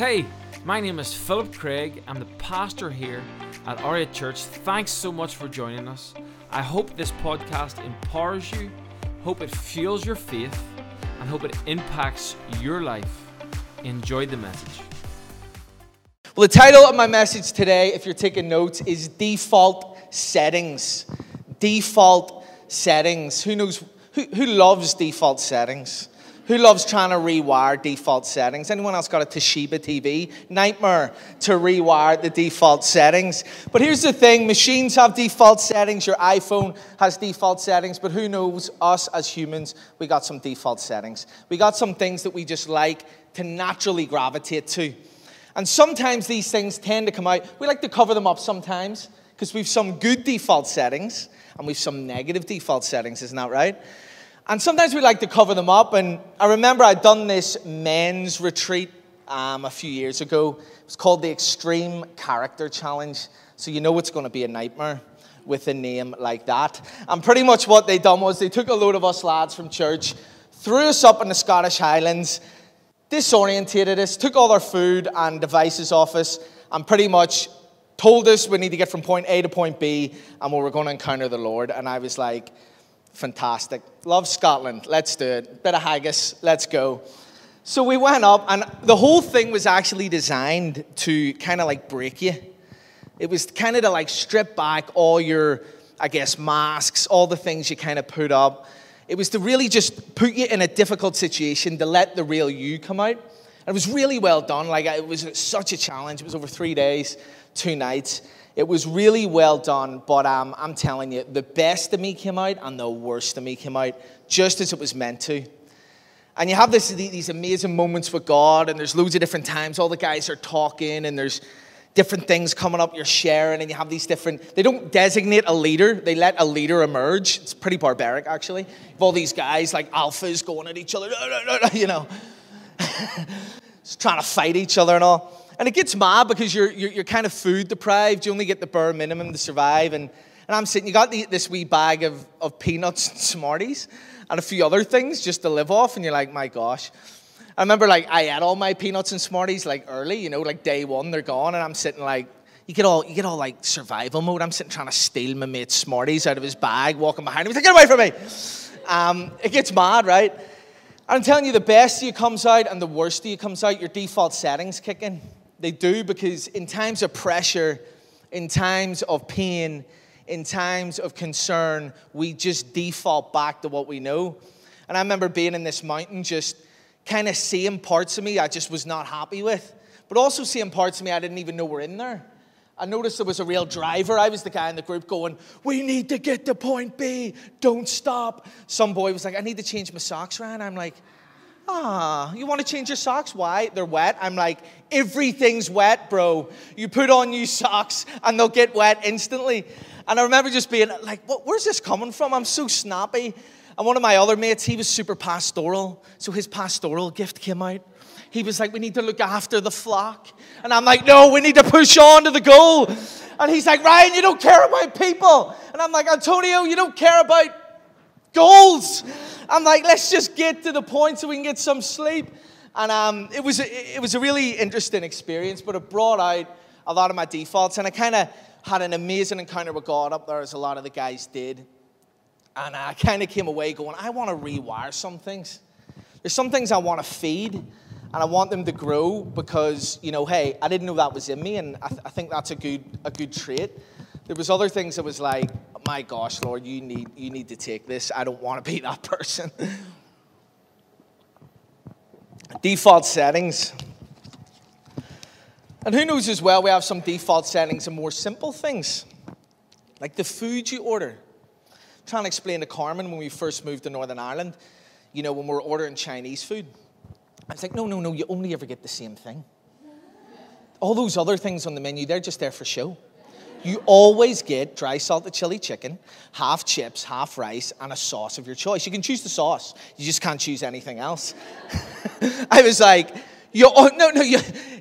Hey, my name is Philip Craig. I'm the pastor here at Aria Church. Thanks so much for joining us. I hope this podcast empowers you, hope it fuels your faith, and hope it impacts your life. Enjoy the message. Well, the title of my message today, if you're taking notes, is Default Settings. Default Settings. Who knows? Who, who loves default settings? Who loves trying to rewire default settings? Anyone else got a Toshiba TV? Nightmare to rewire the default settings. But here's the thing machines have default settings, your iPhone has default settings, but who knows? Us as humans, we got some default settings. We got some things that we just like to naturally gravitate to. And sometimes these things tend to come out. We like to cover them up sometimes because we've some good default settings and we've some negative default settings, isn't that right? And sometimes we like to cover them up. And I remember I'd done this men's retreat um, a few years ago. It was called the Extreme Character Challenge. So you know it's going to be a nightmare with a name like that. And pretty much what they done was they took a load of us lads from church, threw us up in the Scottish Highlands, disorientated us, took all our food and devices off us, and pretty much told us we need to get from point A to point B and we were going to encounter the Lord. And I was like, Fantastic. Love Scotland. Let's do it. Bit of haggis. Let's go. So we went up, and the whole thing was actually designed to kind of like break you. It was kind of to like strip back all your, I guess, masks, all the things you kind of put up. It was to really just put you in a difficult situation to let the real you come out. And it was really well done. Like, it was such a challenge. It was over three days, two nights. It was really well done, but um, I'm telling you, the best of me came out and the worst of me came out just as it was meant to. And you have this, these amazing moments with God, and there's loads of different times. All the guys are talking, and there's different things coming up you're sharing, and you have these different. They don't designate a leader, they let a leader emerge. It's pretty barbaric, actually. All these guys like alphas going at each other, you know, trying to fight each other and all. And it gets mad because you're, you're, you're, kind of food deprived. You only get the bare minimum to survive. And, and I'm sitting, you got the, this wee bag of, of peanuts and Smarties and a few other things just to live off. And you're like, my gosh. I remember like I had all my peanuts and Smarties like early, you know, like day one, they're gone. And I'm sitting like, you get all you get all like survival mode. I'm sitting trying to steal my mate's Smarties out of his bag, walking behind him. He's like, get away from me. Um, it gets mad, right? I'm telling you, the best of you comes out and the worst of you comes out. Your default settings kick in. They do because in times of pressure, in times of pain, in times of concern, we just default back to what we know. And I remember being in this mountain, just kind of seeing parts of me I just was not happy with, but also seeing parts of me I didn't even know were in there. I noticed there was a real driver. I was the guy in the group going, We need to get to point B. Don't stop. Some boy was like, I need to change my socks, Ryan. I'm like, Ah, you want to change your socks? Why? They're wet. I'm like, everything's wet, bro. You put on new socks and they'll get wet instantly. And I remember just being like, what, where's this coming from? I'm so snappy. And one of my other mates, he was super pastoral. So his pastoral gift came out. He was like, we need to look after the flock. And I'm like, no, we need to push on to the goal. And he's like, Ryan, you don't care about people. And I'm like, Antonio, you don't care about goals. I'm like, let's just get to the point so we can get some sleep. And um, it, was a, it was a really interesting experience, but it brought out a lot of my defaults. And I kind of had an amazing encounter with God up there, as a lot of the guys did. And I kind of came away going, I want to rewire some things. There's some things I want to feed, and I want them to grow because, you know, hey, I didn't know that was in me, and I, th- I think that's a good, a good trait. There was other things that was like, my gosh, Lord, you need, you need to take this. I don't want to be that person. default settings. And who knows as well, we have some default settings and more simple things, like the food you order. I'm trying to explain to Carmen when we first moved to Northern Ireland, you know, when we're ordering Chinese food. I was like, no, no, no, you only ever get the same thing. All those other things on the menu, they're just there for show you always get dry salted chili chicken, half chips, half rice, and a sauce of your choice. You can choose the sauce, you just can't choose anything else. I was like, oh, no, no, you,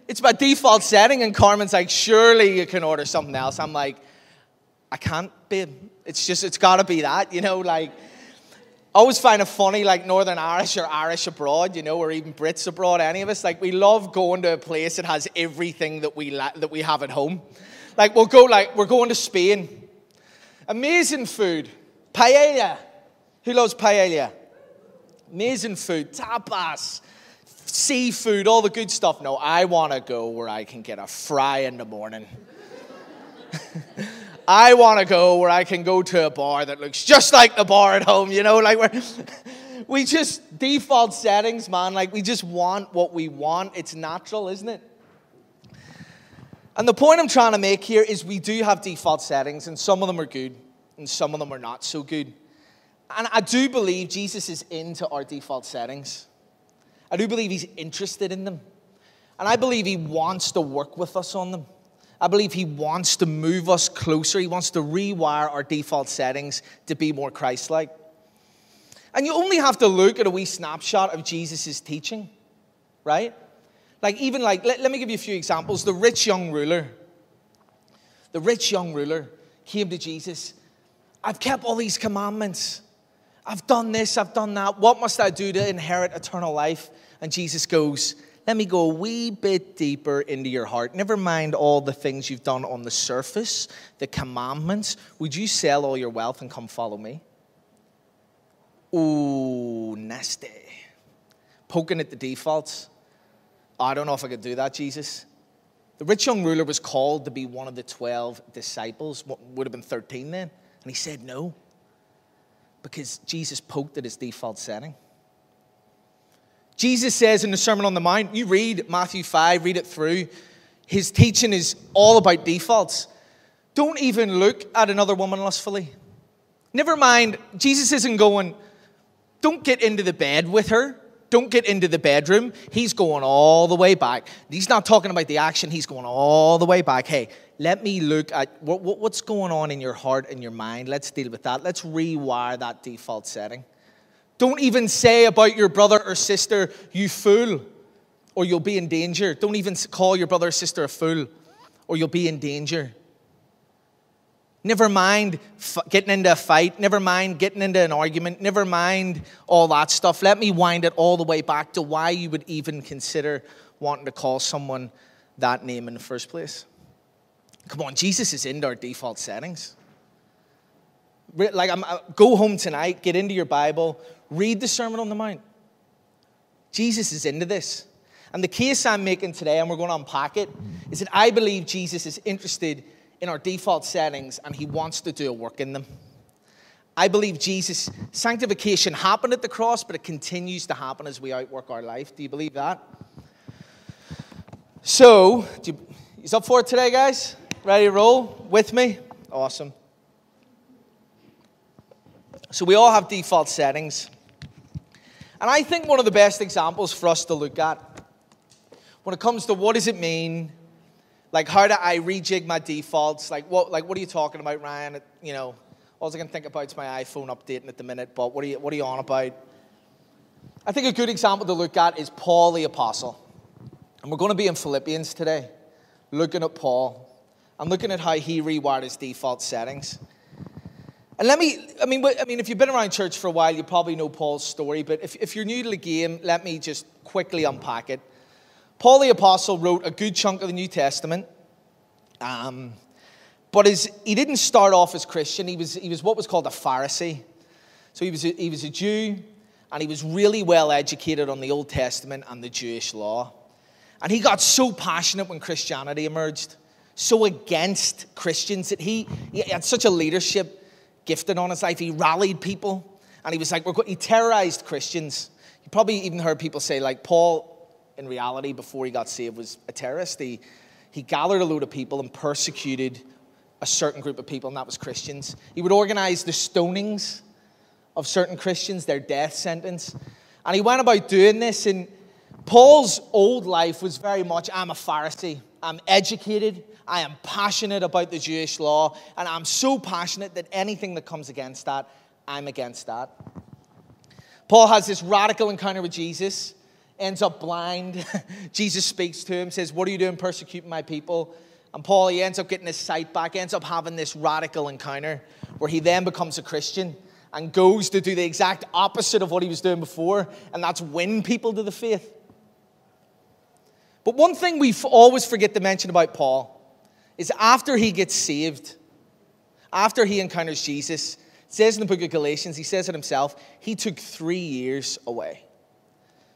it's my default setting. And Carmen's like, surely you can order something else. I'm like, I can't, babe. It's just, it's got to be that, you know, like. I always find it funny, like Northern Irish or Irish abroad, you know, or even Brits abroad, any of us, like we love going to a place that has everything that we, la- that we have at home. Like we'll go, like, we're going to Spain. Amazing food. Paella. Who loves paella? Amazing food. Tapas. Seafood, all the good stuff. No, I want to go where I can get a fry in the morning. I want to go where I can go to a bar that looks just like the bar at home, you know, like where we just default settings, man. Like we just want what we want. It's natural, isn't it? And the point I'm trying to make here is we do have default settings, and some of them are good, and some of them are not so good. And I do believe Jesus is into our default settings. I do believe he's interested in them. And I believe he wants to work with us on them. I believe he wants to move us closer. He wants to rewire our default settings to be more Christ like. And you only have to look at a wee snapshot of Jesus' teaching, right? Like, even like, let, let me give you a few examples. The rich young ruler, the rich young ruler came to Jesus. I've kept all these commandments. I've done this, I've done that. What must I do to inherit eternal life? And Jesus goes, Let me go a wee bit deeper into your heart. Never mind all the things you've done on the surface, the commandments. Would you sell all your wealth and come follow me? Ooh, nasty. Poking at the defaults. I don't know if I could do that, Jesus. The rich young ruler was called to be one of the 12 disciples, what would have been 13 then. And he said no because Jesus poked at his default setting. Jesus says in the Sermon on the Mount, you read Matthew 5, read it through, his teaching is all about defaults. Don't even look at another woman lustfully. Never mind, Jesus isn't going, don't get into the bed with her. Don't get into the bedroom. He's going all the way back. He's not talking about the action, he's going all the way back. Hey, let me look at what, what, what's going on in your heart and your mind. Let's deal with that. Let's rewire that default setting. Don't even say about your brother or sister, you fool, or you'll be in danger. Don't even call your brother or sister a fool, or you'll be in danger. Never mind getting into a fight. Never mind getting into an argument. Never mind all that stuff. Let me wind it all the way back to why you would even consider wanting to call someone that name in the first place. Come on, Jesus is into our default settings. Like, I'm, uh, go home tonight, get into your Bible, read the Sermon on the Mount. Jesus is into this. And the case I'm making today, and we're going to unpack it, is that I believe Jesus is interested in our default settings and he wants to do a work in them. I believe Jesus' sanctification happened at the cross, but it continues to happen as we outwork our life. Do you believe that? So, you, is up for it today, guys? Ready to roll with me? Awesome. So, we all have default settings. And I think one of the best examples for us to look at when it comes to what does it mean, like how do I rejig my defaults, like what, like what are you talking about, Ryan? You know, all I can think about is my iPhone updating at the minute, but what are you, what are you on about? I think a good example to look at is Paul the Apostle. And we're going to be in Philippians today, looking at Paul. I'm looking at how he rewired his default settings. And let me, I mean, I mean, if you've been around church for a while, you probably know Paul's story, but if, if you're new to the game, let me just quickly unpack it. Paul the Apostle wrote a good chunk of the New Testament, um, but his, he didn't start off as Christian. He was, he was what was called a Pharisee. So he was a, he was a Jew, and he was really well educated on the Old Testament and the Jewish law. And he got so passionate when Christianity emerged so against Christians that he, he had such a leadership gifted on his life. He rallied people and he was like, he terrorized Christians. You probably even heard people say, like, Paul, in reality, before he got saved, was a terrorist. He, he gathered a load of people and persecuted a certain group of people, and that was Christians. He would organize the stonings of certain Christians, their death sentence. And he went about doing this, and Paul's old life was very much I'm a Pharisee. I'm educated. I am passionate about the Jewish law, and I'm so passionate that anything that comes against that, I'm against that. Paul has this radical encounter with Jesus, ends up blind. Jesus speaks to him, says, What are you doing persecuting my people? And Paul, he ends up getting his sight back, ends up having this radical encounter where he then becomes a Christian. and goes to do the exact opposite of what he was doing before, and that's win people to the faith. But one thing we always forget to mention about Paul is after he gets saved, after he encounters Jesus, it says in the book of Galatians, he says it himself, he took three years away.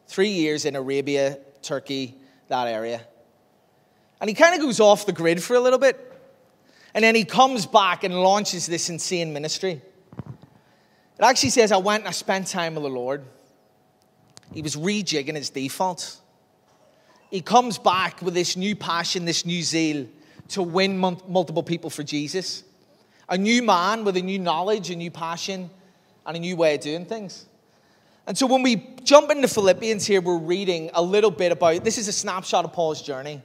Three years in Arabia, Turkey, that area. And he kind of goes off the grid for a little bit. And then he comes back and launches this insane ministry. It actually says, I went and I spent time with the Lord. He was rejigging his defaults. He comes back with this new passion, this new zeal to win multiple people for Jesus. A new man with a new knowledge, a new passion, and a new way of doing things. And so when we jump into Philippians here, we're reading a little bit about this is a snapshot of Paul's journey.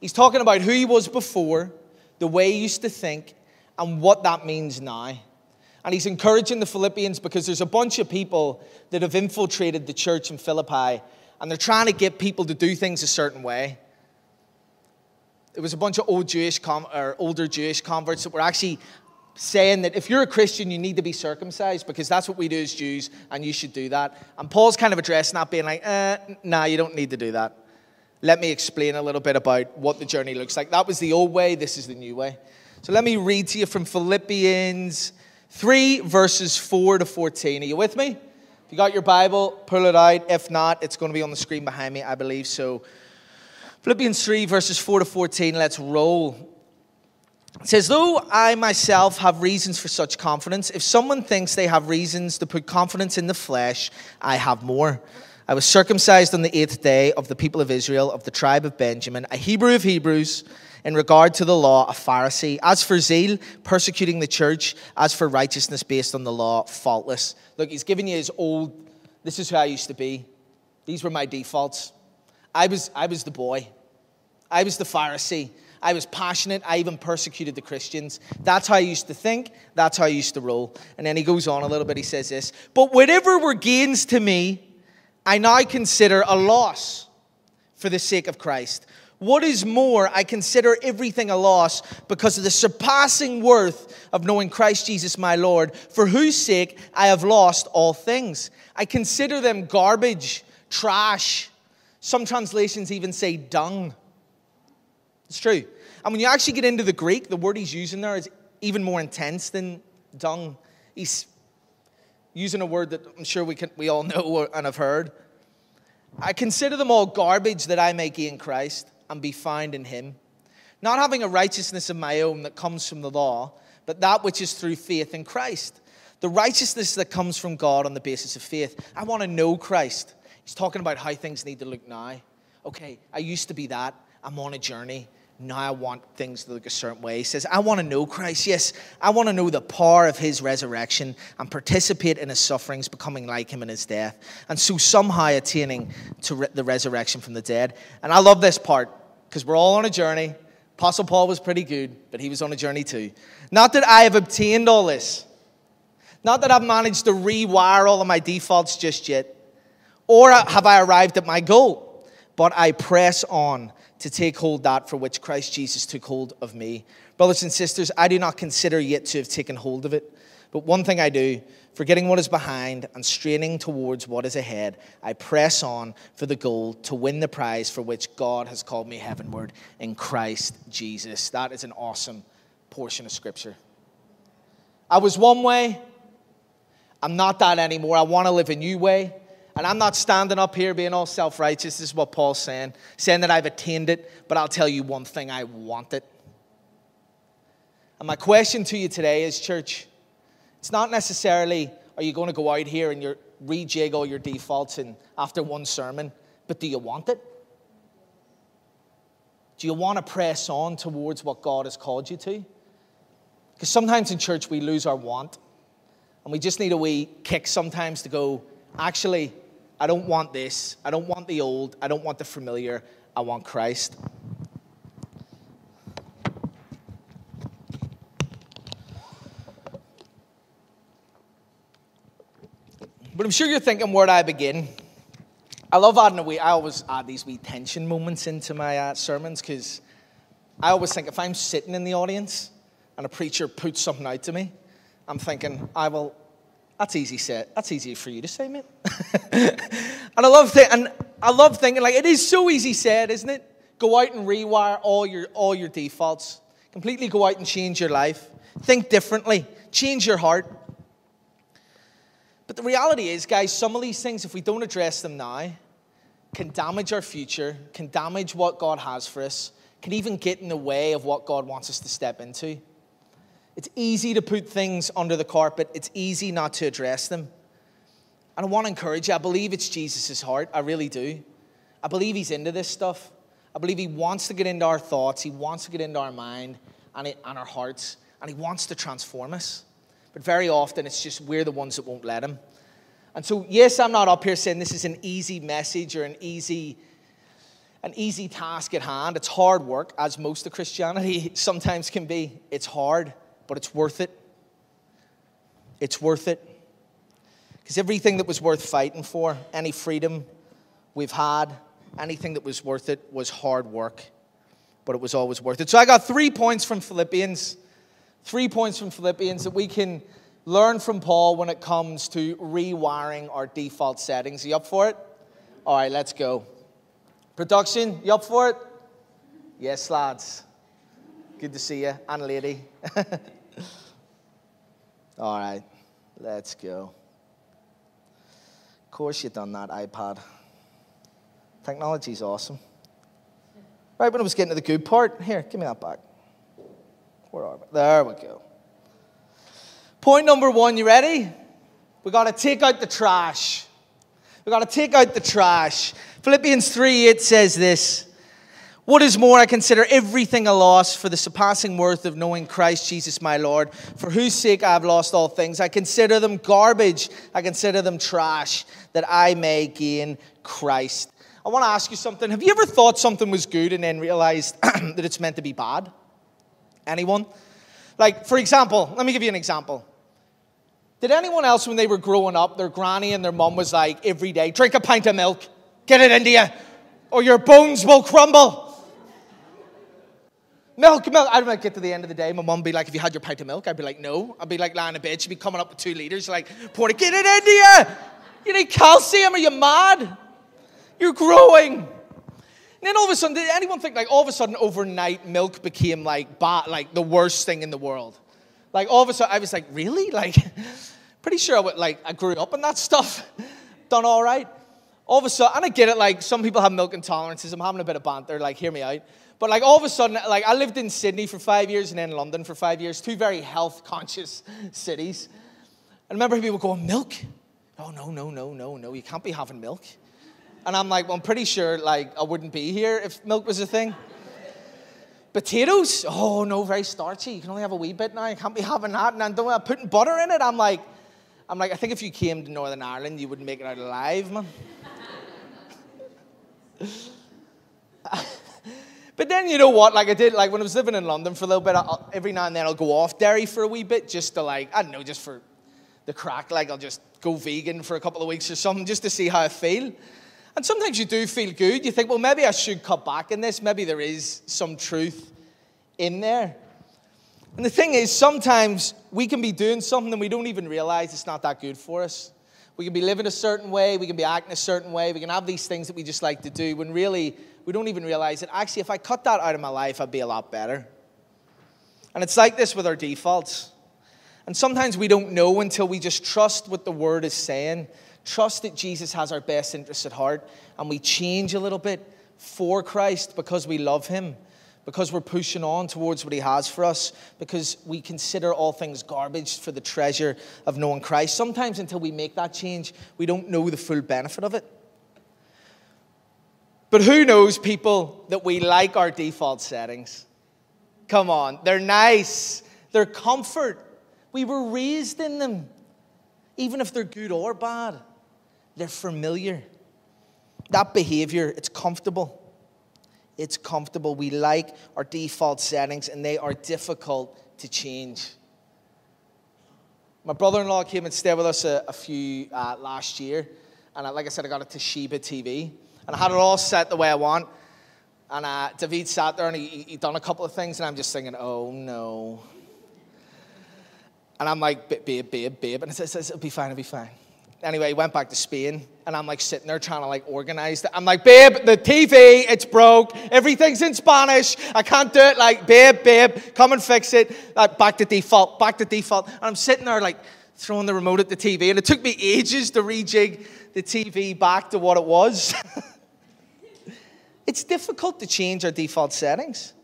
He's talking about who he was before, the way he used to think, and what that means now. And he's encouraging the Philippians because there's a bunch of people that have infiltrated the church in Philippi and they're trying to get people to do things a certain way. It was a bunch of old Jewish com- or older Jewish converts that were actually saying that if you're a Christian, you need to be circumcised because that's what we do as Jews, and you should do that. And Paul's kind of addressing that, being like, eh, nah, you don't need to do that. Let me explain a little bit about what the journey looks like. That was the old way, this is the new way. So let me read to you from Philippians 3, verses 4 to 14. Are you with me? If you got your Bible, pull it out. If not, it's going to be on the screen behind me, I believe. So Philippians 3, verses 4 to 14, let's roll. It says, Though I myself have reasons for such confidence, if someone thinks they have reasons to put confidence in the flesh, I have more. I was circumcised on the eighth day of the people of Israel, of the tribe of Benjamin, a Hebrew of Hebrews, in regard to the law, a Pharisee. As for zeal, persecuting the church. As for righteousness based on the law, faultless. Look, he's giving you his old, this is who I used to be. These were my defaults. I was, I was the boy, I was the Pharisee. I was passionate. I even persecuted the Christians. That's how I used to think. That's how I used to roll. And then he goes on a little bit. He says this But whatever were gains to me, I now consider a loss for the sake of Christ. What is more, I consider everything a loss because of the surpassing worth of knowing Christ Jesus my Lord, for whose sake I have lost all things. I consider them garbage, trash. Some translations even say dung. It's true. And when you actually get into the Greek, the word he's using there is even more intense than dung. He's using a word that I'm sure we, can, we all know and have heard. I consider them all garbage that I may gain Christ and be found in him, not having a righteousness of my own that comes from the law, but that which is through faith in Christ. The righteousness that comes from God on the basis of faith. I want to know Christ. He's talking about how things need to look now. Okay, I used to be that. I'm on a journey now I want things to look a certain way. He says, I want to know Christ. Yes, I want to know the power of his resurrection and participate in his sufferings, becoming like him in his death, and so somehow attaining to the resurrection from the dead. And I love this part because we're all on a journey. Apostle Paul was pretty good, but he was on a journey too. Not that I have obtained all this, not that I've managed to rewire all of my defaults just yet, or have I arrived at my goal, but I press on to take hold that for which Christ Jesus took hold of me. Brothers and sisters, I do not consider yet to have taken hold of it. But one thing I do, forgetting what is behind and straining towards what is ahead, I press on for the goal to win the prize for which God has called me heavenward in Christ Jesus. That is an awesome portion of Scripture. I was one way, I'm not that anymore. I want to live a new way. And I'm not standing up here being all self righteous. This is what Paul's saying, saying that I've attained it, but I'll tell you one thing I want it. And my question to you today is, church, it's not necessarily are you going to go out here and you rejig all your defaults and after one sermon, but do you want it? Do you want to press on towards what God has called you to? Because sometimes in church we lose our want. And we just need a wee kick sometimes to go, actually, I don't want this. I don't want the old. I don't want the familiar. I want Christ. But I'm sure you're thinking, where do I begin? I love adding a wee, I always add these wee tension moments into my uh, sermons because I always think if I'm sitting in the audience and a preacher puts something out to me, I'm thinking, I will That's easy said. That's easy for you to say, mate. and I love th- and I love thinking like it is so easy said, isn't it? Go out and rewire all your all your defaults. Completely go out and change your life. Think differently. Change your heart. But the reality is, guys, some of these things, if we don't address them now, can damage our future, can damage what God has for us, can even get in the way of what God wants us to step into. It's easy to put things under the carpet, it's easy not to address them. And I want to encourage you, I believe it's Jesus' heart. I really do. I believe he's into this stuff. I believe he wants to get into our thoughts, he wants to get into our mind and, it, and our hearts, and he wants to transform us. But very often it's just we're the ones that won't let him. And so, yes, I'm not up here saying this is an easy message or an easy, an easy task at hand. It's hard work, as most of Christianity sometimes can be. It's hard but it's worth it. It's worth it. Because everything that was worth fighting for, any freedom we've had, anything that was worth it was hard work, but it was always worth it. So I got three points from Philippians, three points from Philippians that we can learn from Paul when it comes to rewiring our default settings. Are you up for it? All right, let's go. Production, you up for it? Yes, lads. Good to see you, and lady. All right, let's go. Of course, you've done that iPad. Technology's awesome. Right when I was getting to the good part, here, give me that back. Where are we? There we go. Point number one, you ready? We got to take out the trash. We got to take out the trash. Philippians 3 8 says this. What is more, I consider everything a loss for the surpassing worth of knowing Christ Jesus my Lord, for whose sake I have lost all things. I consider them garbage, I consider them trash, that I may gain Christ. I want to ask you something. Have you ever thought something was good and then realized that it's meant to be bad? Anyone? Like, for example, let me give you an example. Did anyone else, when they were growing up, their granny and their mum was like, every day, drink a pint of milk, get it into you, or your bones will crumble? Milk, milk. I'd might get to the end of the day. My mum be like, Have you had your pint of milk? I'd be like, No. I'd be like lying in bed. She'd be coming up with two liters, like, pour it, get it into you. You need calcium. Are you mad? You're growing. And then all of a sudden, did anyone think like all of a sudden overnight milk became like bad, like the worst thing in the world? Like all of a sudden, I was like, really? Like, pretty sure I would, like I grew up in that stuff, done all right. All of a sudden, and I get it. Like some people have milk intolerances. I'm having a bit of banter. Like, hear me out. But like all of a sudden, like I lived in Sydney for five years and then London for five years, two very health conscious cities. I remember people going, milk? Oh no, no, no, no, no, you can't be having milk. And I'm like, well, I'm pretty sure like I wouldn't be here if milk was a thing. Potatoes? Oh no, very starchy. You can only have a wee bit now. You can't be having that. And I'm putting butter in it. I'm like, I'm like, I think if you came to Northern Ireland, you wouldn't make it out alive, man. But then you know what? Like I did, like when I was living in London for a little bit, I'll, every now and then I'll go off dairy for a wee bit, just to like I don't know, just for the crack. Like I'll just go vegan for a couple of weeks or something, just to see how I feel. And sometimes you do feel good. You think, well, maybe I should cut back in this. Maybe there is some truth in there. And the thing is, sometimes we can be doing something and we don't even realize it's not that good for us. We can be living a certain way, we can be acting a certain way, we can have these things that we just like to do when really we don't even realize that actually, if I cut that out of my life, I'd be a lot better. And it's like this with our defaults. And sometimes we don't know until we just trust what the word is saying, trust that Jesus has our best interests at heart, and we change a little bit for Christ because we love him, because we're pushing on towards what he has for us, because we consider all things garbage for the treasure of knowing Christ. Sometimes until we make that change, we don't know the full benefit of it. But who knows, people, that we like our default settings? Come on, they're nice, they're comfort. We were raised in them. Even if they're good or bad, they're familiar. That behavior, it's comfortable. It's comfortable. We like our default settings and they are difficult to change. My brother in law came and stayed with us a, a few uh, last year. And uh, like I said, I got a Toshiba TV and I had it all set the way I want. And uh, David sat there and he, he done a couple of things, and I'm just thinking, oh no. And I'm like, babe, babe, babe. And it says, it'll be fine, it'll be fine. Anyway, he went back to Spain, and I'm like sitting there trying to like organize it. I'm like, babe, the TV, it's broke. Everything's in Spanish. I can't do it. Like, babe, babe, come and fix it. Like, back to default, back to default. And I'm sitting there like throwing the remote at the TV, and it took me ages to rejig the TV back to what it was. it's difficult to change our default settings.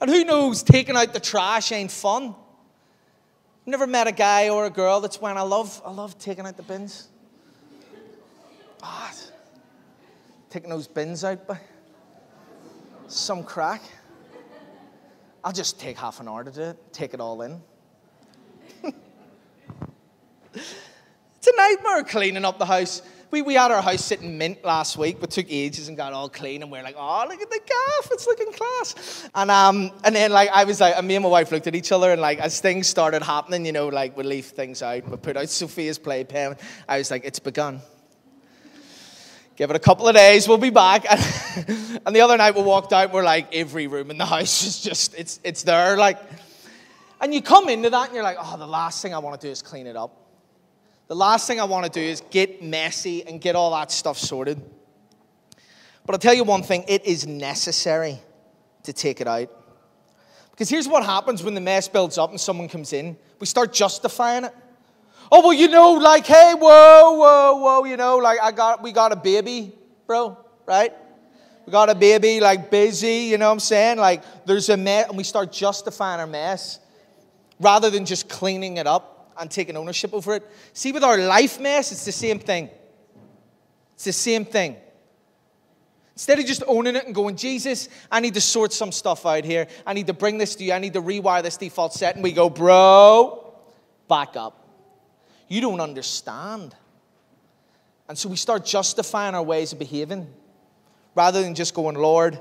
And who knows, taking out the trash ain't fun. Never met a guy or a girl that's when I love, I love taking out the bins. Ah, taking those bins out by some crack. I'll just take half an hour to do it, take it all in. it's a nightmare cleaning up the house we, we had our house sitting mint last week, but took ages and got all clean. And we are like, oh, look at the gaff, it's looking class. And, um, and then, like, I was like, and me and my wife looked at each other, and, like, as things started happening, you know, like, we leave things out, we put out Sophia's playpen. I was like, it's begun. Give it a couple of days, we'll be back. and the other night we walked out, we're like, every room in the house is just, it's, it's there. Like, and you come into that and you're like, oh, the last thing I want to do is clean it up. The last thing I want to do is get messy and get all that stuff sorted. But I'll tell you one thing it is necessary to take it out. Because here's what happens when the mess builds up and someone comes in we start justifying it. Oh, well, you know, like, hey, whoa, whoa, whoa, you know, like, I got, we got a baby, bro, right? We got a baby, like, busy, you know what I'm saying? Like, there's a mess, and we start justifying our mess rather than just cleaning it up and taking ownership over it. See, with our life mess, it's the same thing. It's the same thing. Instead of just owning it and going, Jesus, I need to sort some stuff out here. I need to bring this to you. I need to rewire this default setting. We go, bro, back up. You don't understand. And so we start justifying our ways of behaving rather than just going, Lord,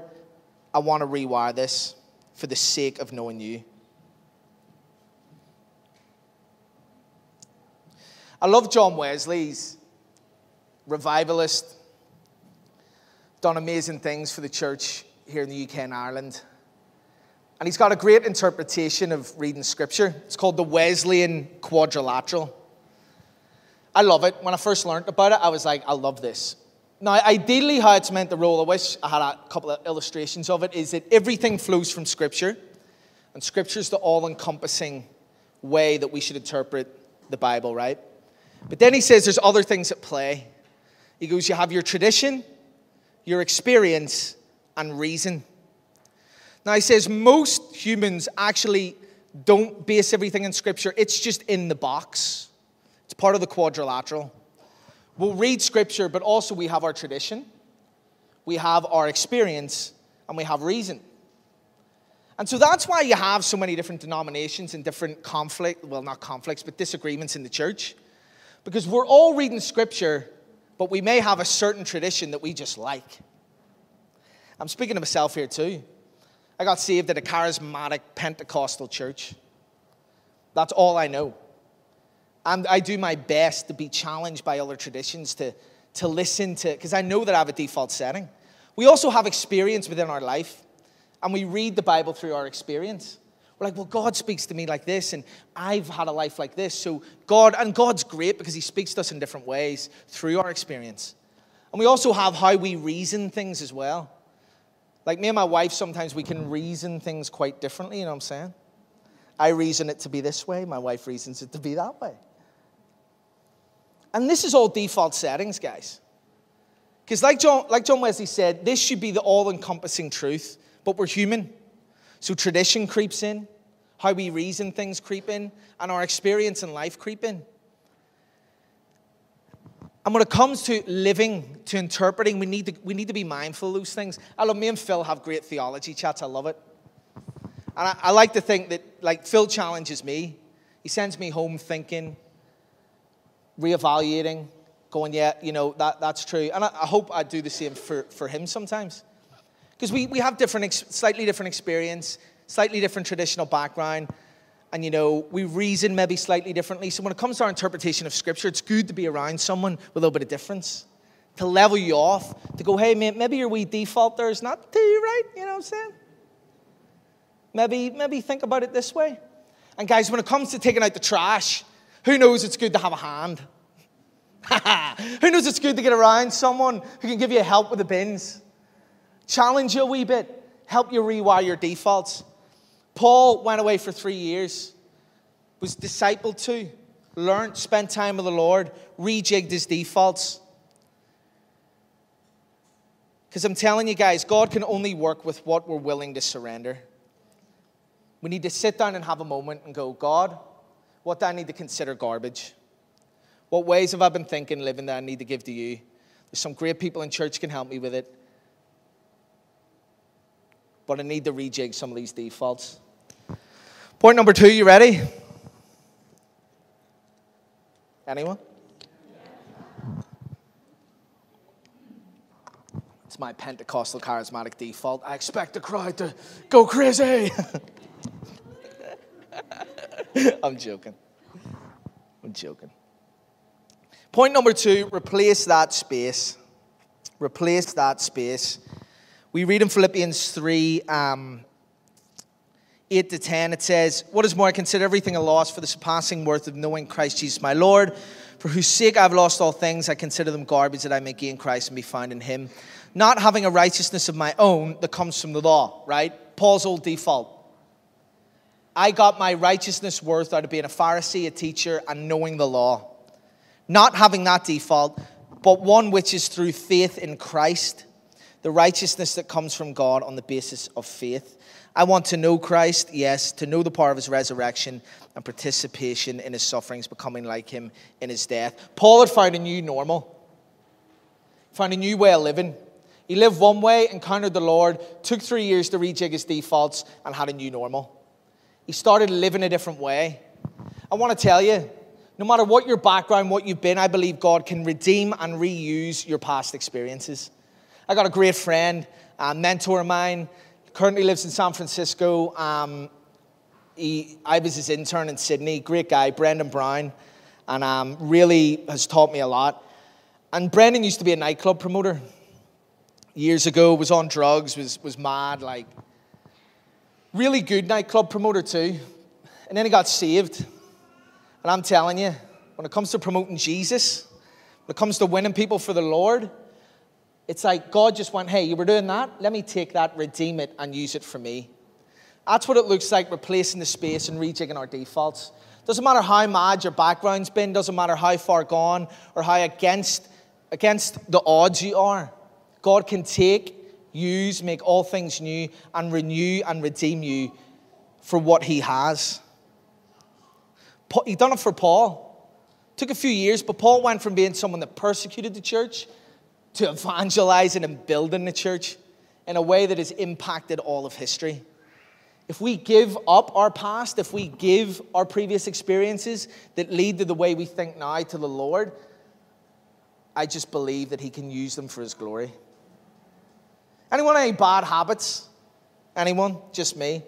I want to rewire this for the sake of knowing you. I love John Wesley's revivalist, done amazing things for the church here in the UK and Ireland. And he's got a great interpretation of reading scripture. It's called the Wesleyan Quadrilateral. I love it. When I first learned about it, I was like, I love this. Now, ideally, how it's meant to roll, I wish I had a couple of illustrations of it, is that everything flows from Scripture, and Scripture is the all encompassing way that we should interpret the Bible, right? But then he says there's other things at play. He goes, You have your tradition, your experience, and reason. Now he says most humans actually don't base everything in Scripture, it's just in the box. It's part of the quadrilateral. We'll read Scripture, but also we have our tradition, we have our experience, and we have reason. And so that's why you have so many different denominations and different conflict, well, not conflicts, but disagreements in the church. Because we're all reading scripture, but we may have a certain tradition that we just like. I'm speaking to myself here too. I got saved at a charismatic Pentecostal church. That's all I know. And I do my best to be challenged by other traditions, to, to listen to, because I know that I have a default setting. We also have experience within our life, and we read the Bible through our experience. We're like, well, God speaks to me like this, and I've had a life like this. So, God, and God's great because He speaks to us in different ways through our experience. And we also have how we reason things as well. Like me and my wife, sometimes we can reason things quite differently, you know what I'm saying? I reason it to be this way, my wife reasons it to be that way. And this is all default settings, guys. Because, like John, like John Wesley said, this should be the all encompassing truth, but we're human. So tradition creeps in, how we reason things creep in, and our experience in life creep in. And when it comes to living, to interpreting, we need to, we need to be mindful of those things. I love me and Phil have great theology chats. I love it. And I, I like to think that, like, Phil challenges me. He sends me home thinking, reevaluating, going, yeah, you know, that, that's true. And I, I hope I do the same for, for him sometimes. Because we, we have different, slightly different experience, slightly different traditional background, and you know, we reason maybe slightly differently. So when it comes to our interpretation of Scripture, it's good to be around someone with a little bit of difference, to level you off, to go, hey, mate, maybe your wee default there is not too right, you know what I'm saying? Maybe, maybe think about it this way. And guys, when it comes to taking out the trash, who knows it's good to have a hand? who knows it's good to get around someone who can give you help with the bins? Challenge you a wee bit, help you rewire your defaults. Paul went away for three years, was discipled to, learned, spent time with the Lord, rejigged his defaults. Because I'm telling you guys, God can only work with what we're willing to surrender. We need to sit down and have a moment and go, God, what do I need to consider garbage? What ways have I been thinking, living that I need to give to you? There's some great people in church can help me with it. But I need to rejig some of these defaults. Point number two, you ready? Anyone? It's my Pentecostal charismatic default. I expect the crowd to go crazy. I'm joking. I'm joking. Point number two replace that space. Replace that space. We read in Philippians 3 um, 8 to 10, it says, What is more, I consider everything a loss for the surpassing worth of knowing Christ Jesus my Lord, for whose sake I've lost all things. I consider them garbage that I may gain Christ and be found in him not having a righteousness of my own that comes from the law, right? Paul's old default. I got my righteousness worth out of being a Pharisee, a teacher, and knowing the law. Not having that default, but one which is through faith in Christ, the righteousness that comes from God on the basis of faith. I want to know Christ, yes, to know the power of his resurrection and participation in his sufferings, becoming like him in his death. Paul had found a new normal, found a new way of living. He lived one way, encountered the Lord, took three years to rejig his defaults, and had a new normal. He started living a different way. I want to tell you, no matter what your background, what you've been, I believe God can redeem and reuse your past experiences. I got a great friend, a mentor of mine, currently lives in San Francisco. Um, he, I was his intern in Sydney. Great guy, Brendan Brown, and um, really has taught me a lot. And Brendan used to be a nightclub promoter years ago, was on drugs, was, was mad, like really good nightclub promoter too. And then he got saved. And I'm telling you, when it comes to promoting Jesus, when it comes to winning people for the Lord, it's like God just went, hey, you were doing that? Let me take that, redeem it, and use it for me. That's what it looks like replacing the space and rejigging our defaults. Doesn't matter how mad your background's been, doesn't matter how far gone or how against, against the odds you are. God can take, use, make all things new, and renew and redeem you for what He has. He done it for Paul. Took a few years, but Paul went from being someone that persecuted the church to evangelizing and building the church in a way that has impacted all of history. If we give up our past, if we give our previous experiences that lead to the way we think now to the Lord, I just believe that He can use them for His glory. Anyone any bad habits? Anyone? Just me?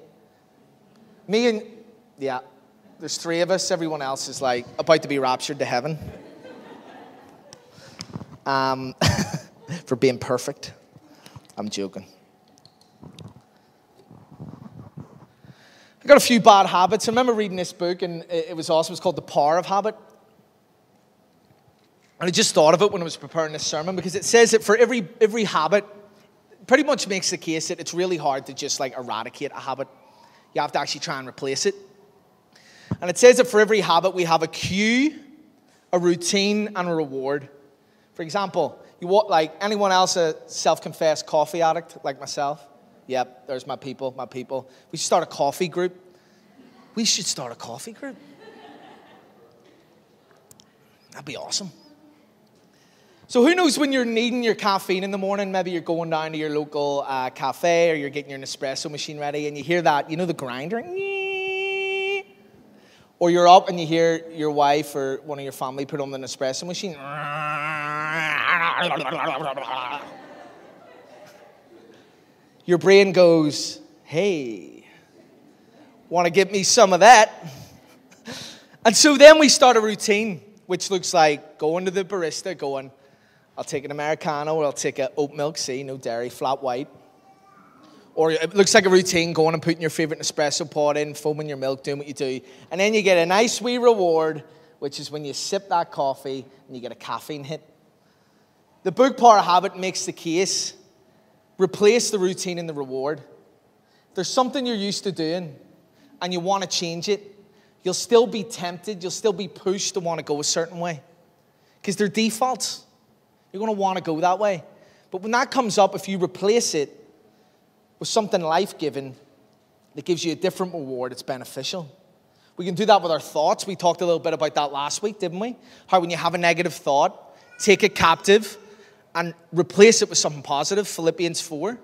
Me and, yeah, there's three of us. Everyone else is like about to be raptured to heaven. Um, for being perfect. I'm joking. I got a few bad habits. I remember reading this book, and it was awesome. It's called The Power of Habit. And I just thought of it when I was preparing this sermon because it says that for every, every habit, pretty much makes the case that it's really hard to just like eradicate a habit. You have to actually try and replace it. And it says that for every habit, we have a cue, a routine, and a reward. For example, you want like anyone else a self-confessed coffee addict like myself? Yep, there's my people, my people. We should start a coffee group. We should start a coffee group. That'd be awesome. So who knows when you're needing your caffeine in the morning, maybe you're going down to your local uh, cafe or you're getting your Nespresso machine ready and you hear that, you know the grinder? Or you're up and you hear your wife or one of your family put on the Nespresso machine. Your brain goes, hey, want to get me some of that? And so then we start a routine, which looks like going to the barista, going, I'll take an Americano or I'll take an oat milk, see, no dairy, flat white. Or it looks like a routine going and putting your favorite espresso pod in, foaming your milk, doing what you do. And then you get a nice wee reward, which is when you sip that coffee and you get a caffeine hit. The book Power Habit makes the case replace the routine and the reward. If there's something you're used to doing and you want to change it, you'll still be tempted, you'll still be pushed to want to go a certain way because they're defaults. You're going to want to go that way. But when that comes up, if you replace it with something life giving that gives you a different reward, it's beneficial. We can do that with our thoughts. We talked a little bit about that last week, didn't we? How when you have a negative thought, take it captive and replace it with something positive. Philippians 4.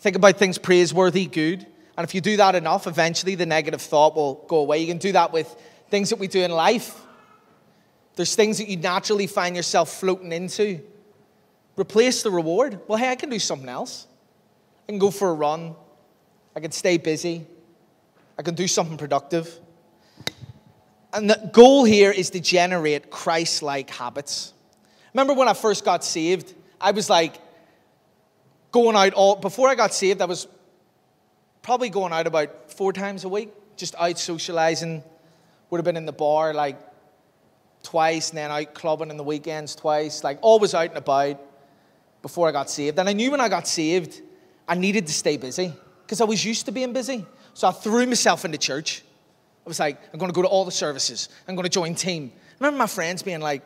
Think about things praiseworthy, good. And if you do that enough, eventually the negative thought will go away. You can do that with things that we do in life. There's things that you naturally find yourself floating into. Replace the reward. Well, hey, I can do something else. I can go for a run. I can stay busy. I can do something productive. And the goal here is to generate Christ like habits. Remember when I first got saved? I was like going out all, before I got saved, I was probably going out about four times a week, just out socializing. Would have been in the bar like twice, and then out clubbing in the weekends twice, like always out and about before I got saved. And I knew when I got saved, I needed to stay busy because I was used to being busy. So I threw myself into church. I was like, I'm going to go to all the services. I'm going to join team. I remember my friends being like,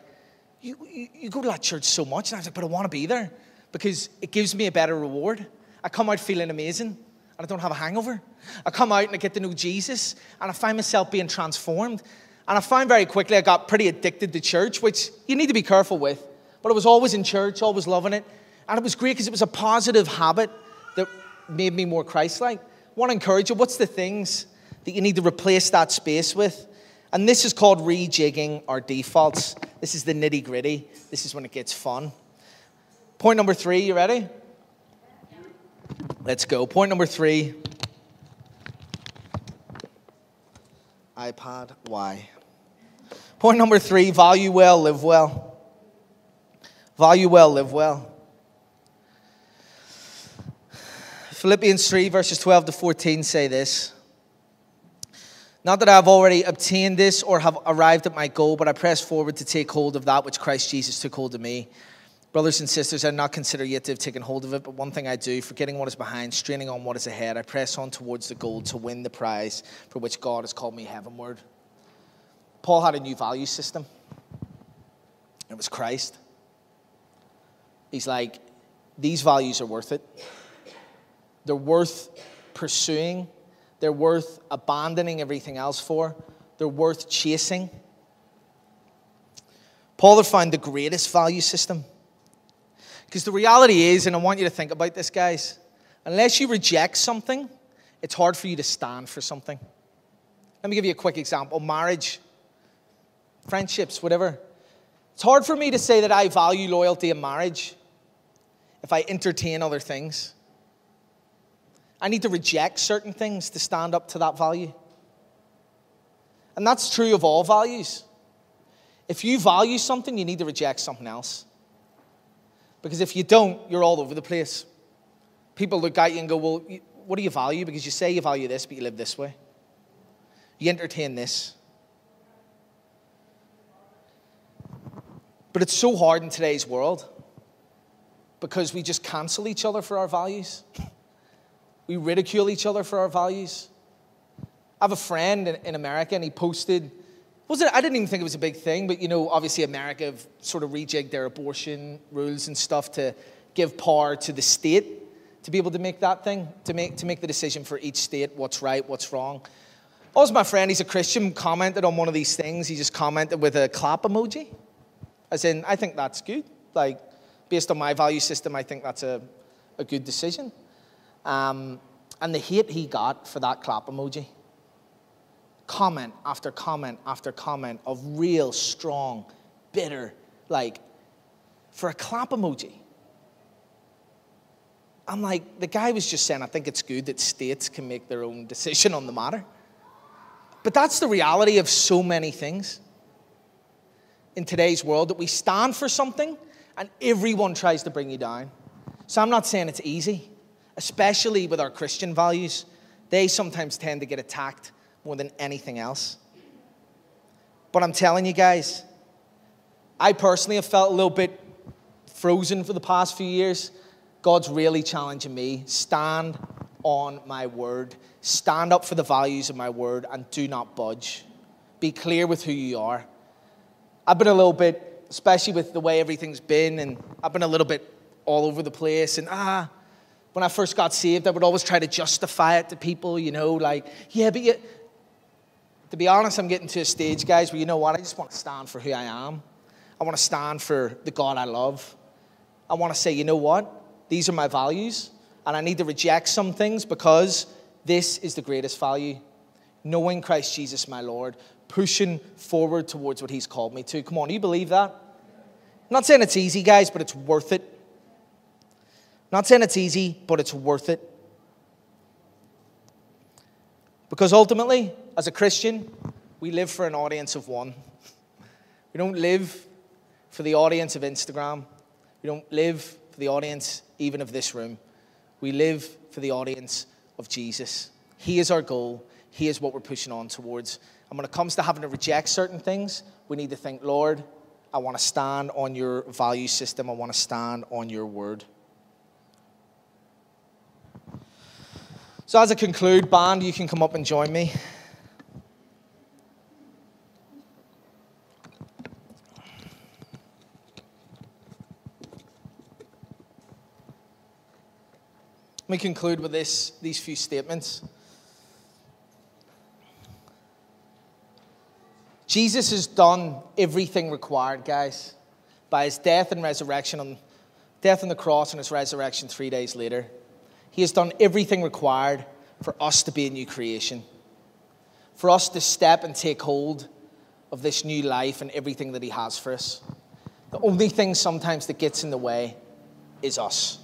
you, you, you go to that church so much. And I was like, but I want to be there because it gives me a better reward. I come out feeling amazing and I don't have a hangover. I come out and I get to know Jesus and I find myself being transformed. And I found very quickly I got pretty addicted to church, which you need to be careful with. But I was always in church, always loving it. And it was great because it was a positive habit that made me more Christ like. I want to encourage you what's the things that you need to replace that space with? And this is called rejigging our defaults. This is the nitty gritty. This is when it gets fun. Point number three, you ready? Let's go. Point number three iPad, why? Point number three value well, live well. Value well, live well. Philippians 3, verses 12 to 14 say this. Not that I have already obtained this or have arrived at my goal, but I press forward to take hold of that which Christ Jesus took hold of me. Brothers and sisters, I do not consider yet to have taken hold of it, but one thing I do, forgetting what is behind, straining on what is ahead, I press on towards the goal to win the prize for which God has called me heavenward. Paul had a new value system. It was Christ. He's like, these values are worth it. They're worth pursuing they're worth abandoning everything else for, they're worth chasing. Paul found the greatest value system. Because the reality is, and I want you to think about this, guys, unless you reject something, it's hard for you to stand for something. Let me give you a quick example marriage, friendships, whatever. It's hard for me to say that I value loyalty in marriage if I entertain other things. I need to reject certain things to stand up to that value. And that's true of all values. If you value something, you need to reject something else. Because if you don't, you're all over the place. People look at you and go, Well, what do you value? Because you say you value this, but you live this way. You entertain this. But it's so hard in today's world because we just cancel each other for our values. We ridicule each other for our values. I have a friend in, America, and he posted, was it? I didn't even think it was a big thing, but you know, obviously America have sort of rejigged their abortion rules and stuff to give power to the state to be able to make that thing, to make to make the decision for each state what's right, what's wrong. Also, my friend, he's a Christian, commented on one of these things. He just commented with a clap emoji, as in, I think that's good. Like, based on my value system, I think that's a, a good decision. Um, and the hate he got for that clap emoji. Comment after comment after comment of real, strong, bitter, like, for a clap emoji. I'm like, the guy was just saying, I think it's good that states can make their own decision on the matter. But that's the reality of so many things in today's world that we stand for something and everyone tries to bring you down. So I'm not saying it's easy. Especially with our Christian values. They sometimes tend to get attacked more than anything else. But I'm telling you guys, I personally have felt a little bit frozen for the past few years. God's really challenging me. Stand on my word. Stand up for the values of my word and do not budge. Be clear with who you are. I've been a little bit, especially with the way everything's been, and I've been a little bit all over the place. And ah, when I first got saved, I would always try to justify it to people, you know, like, yeah, but you, to be honest, I'm getting to a stage, guys, where you know what? I just want to stand for who I am. I want to stand for the God I love. I want to say, you know what? These are my values, and I need to reject some things because this is the greatest value. Knowing Christ Jesus, my Lord, pushing forward towards what He's called me to. Come on, you believe that? I'm not saying it's easy, guys, but it's worth it. Not saying it's easy, but it's worth it. Because ultimately, as a Christian, we live for an audience of one. We don't live for the audience of Instagram. We don't live for the audience even of this room. We live for the audience of Jesus. He is our goal. He is what we're pushing on towards. And when it comes to having to reject certain things, we need to think, Lord, I want to stand on your value system. I want to stand on your word. So, as I conclude, band, you can come up and join me. Let me conclude with this, these few statements. Jesus has done everything required, guys, by his death and resurrection on death on the cross and his resurrection three days later. He has done everything required for us to be a new creation, for us to step and take hold of this new life and everything that He has for us. The only thing sometimes that gets in the way is us.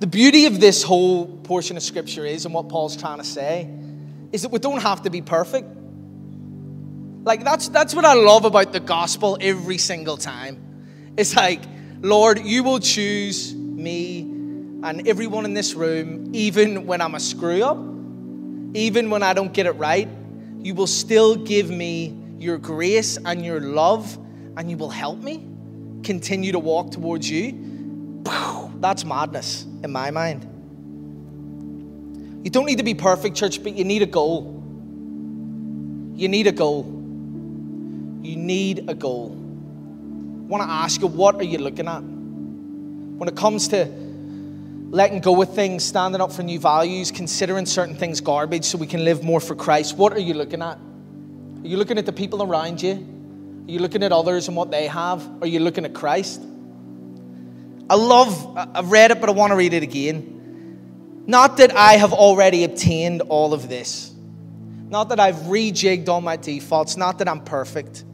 The beauty of this whole portion of Scripture is, and what Paul's trying to say, is that we don't have to be perfect. Like, that's, that's what I love about the gospel every single time. It's like, Lord, you will choose me and everyone in this room, even when I'm a screw up, even when I don't get it right, you will still give me your grace and your love, and you will help me continue to walk towards you. That's madness in my mind. You don't need to be perfect, church, but you need a goal. You need a goal. You need a goal want to ask you, what are you looking at? When it comes to letting go of things, standing up for new values, considering certain things garbage so we can live more for Christ, what are you looking at? Are you looking at the people around you? Are you looking at others and what they have? Are you looking at Christ? I love, I've read it, but I want to read it again. Not that I have already obtained all of this, not that I've rejigged all my defaults, not that I'm perfect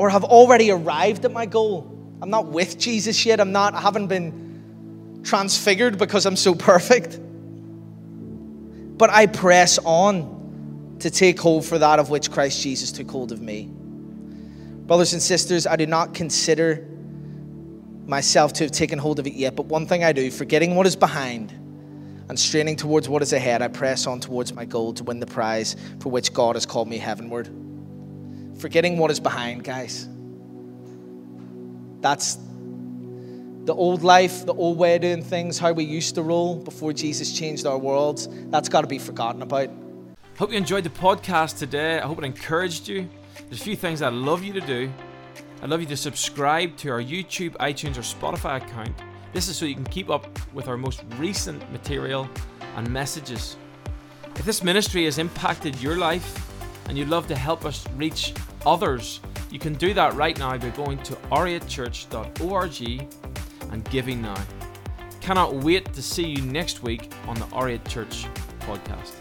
or have already arrived at my goal. I'm not with Jesus yet. I'm not, I haven't been transfigured because I'm so perfect. But I press on to take hold for that of which Christ Jesus took hold of me. Brothers and sisters, I do not consider myself to have taken hold of it yet, but one thing I do, forgetting what is behind and straining towards what is ahead, I press on towards my goal to win the prize for which God has called me heavenward forgetting what is behind, guys. That's the old life, the old way of doing things, how we used to roll before Jesus changed our worlds. That's got to be forgotten about. Hope you enjoyed the podcast today. I hope it encouraged you. There's a few things I'd love you to do. I'd love you to subscribe to our YouTube, iTunes, or Spotify account. This is so you can keep up with our most recent material and messages. If this ministry has impacted your life and you'd love to help us reach others, you can do that right now by going to r8church.org and giving now. Cannot wait to see you next week on the R8 Church podcast.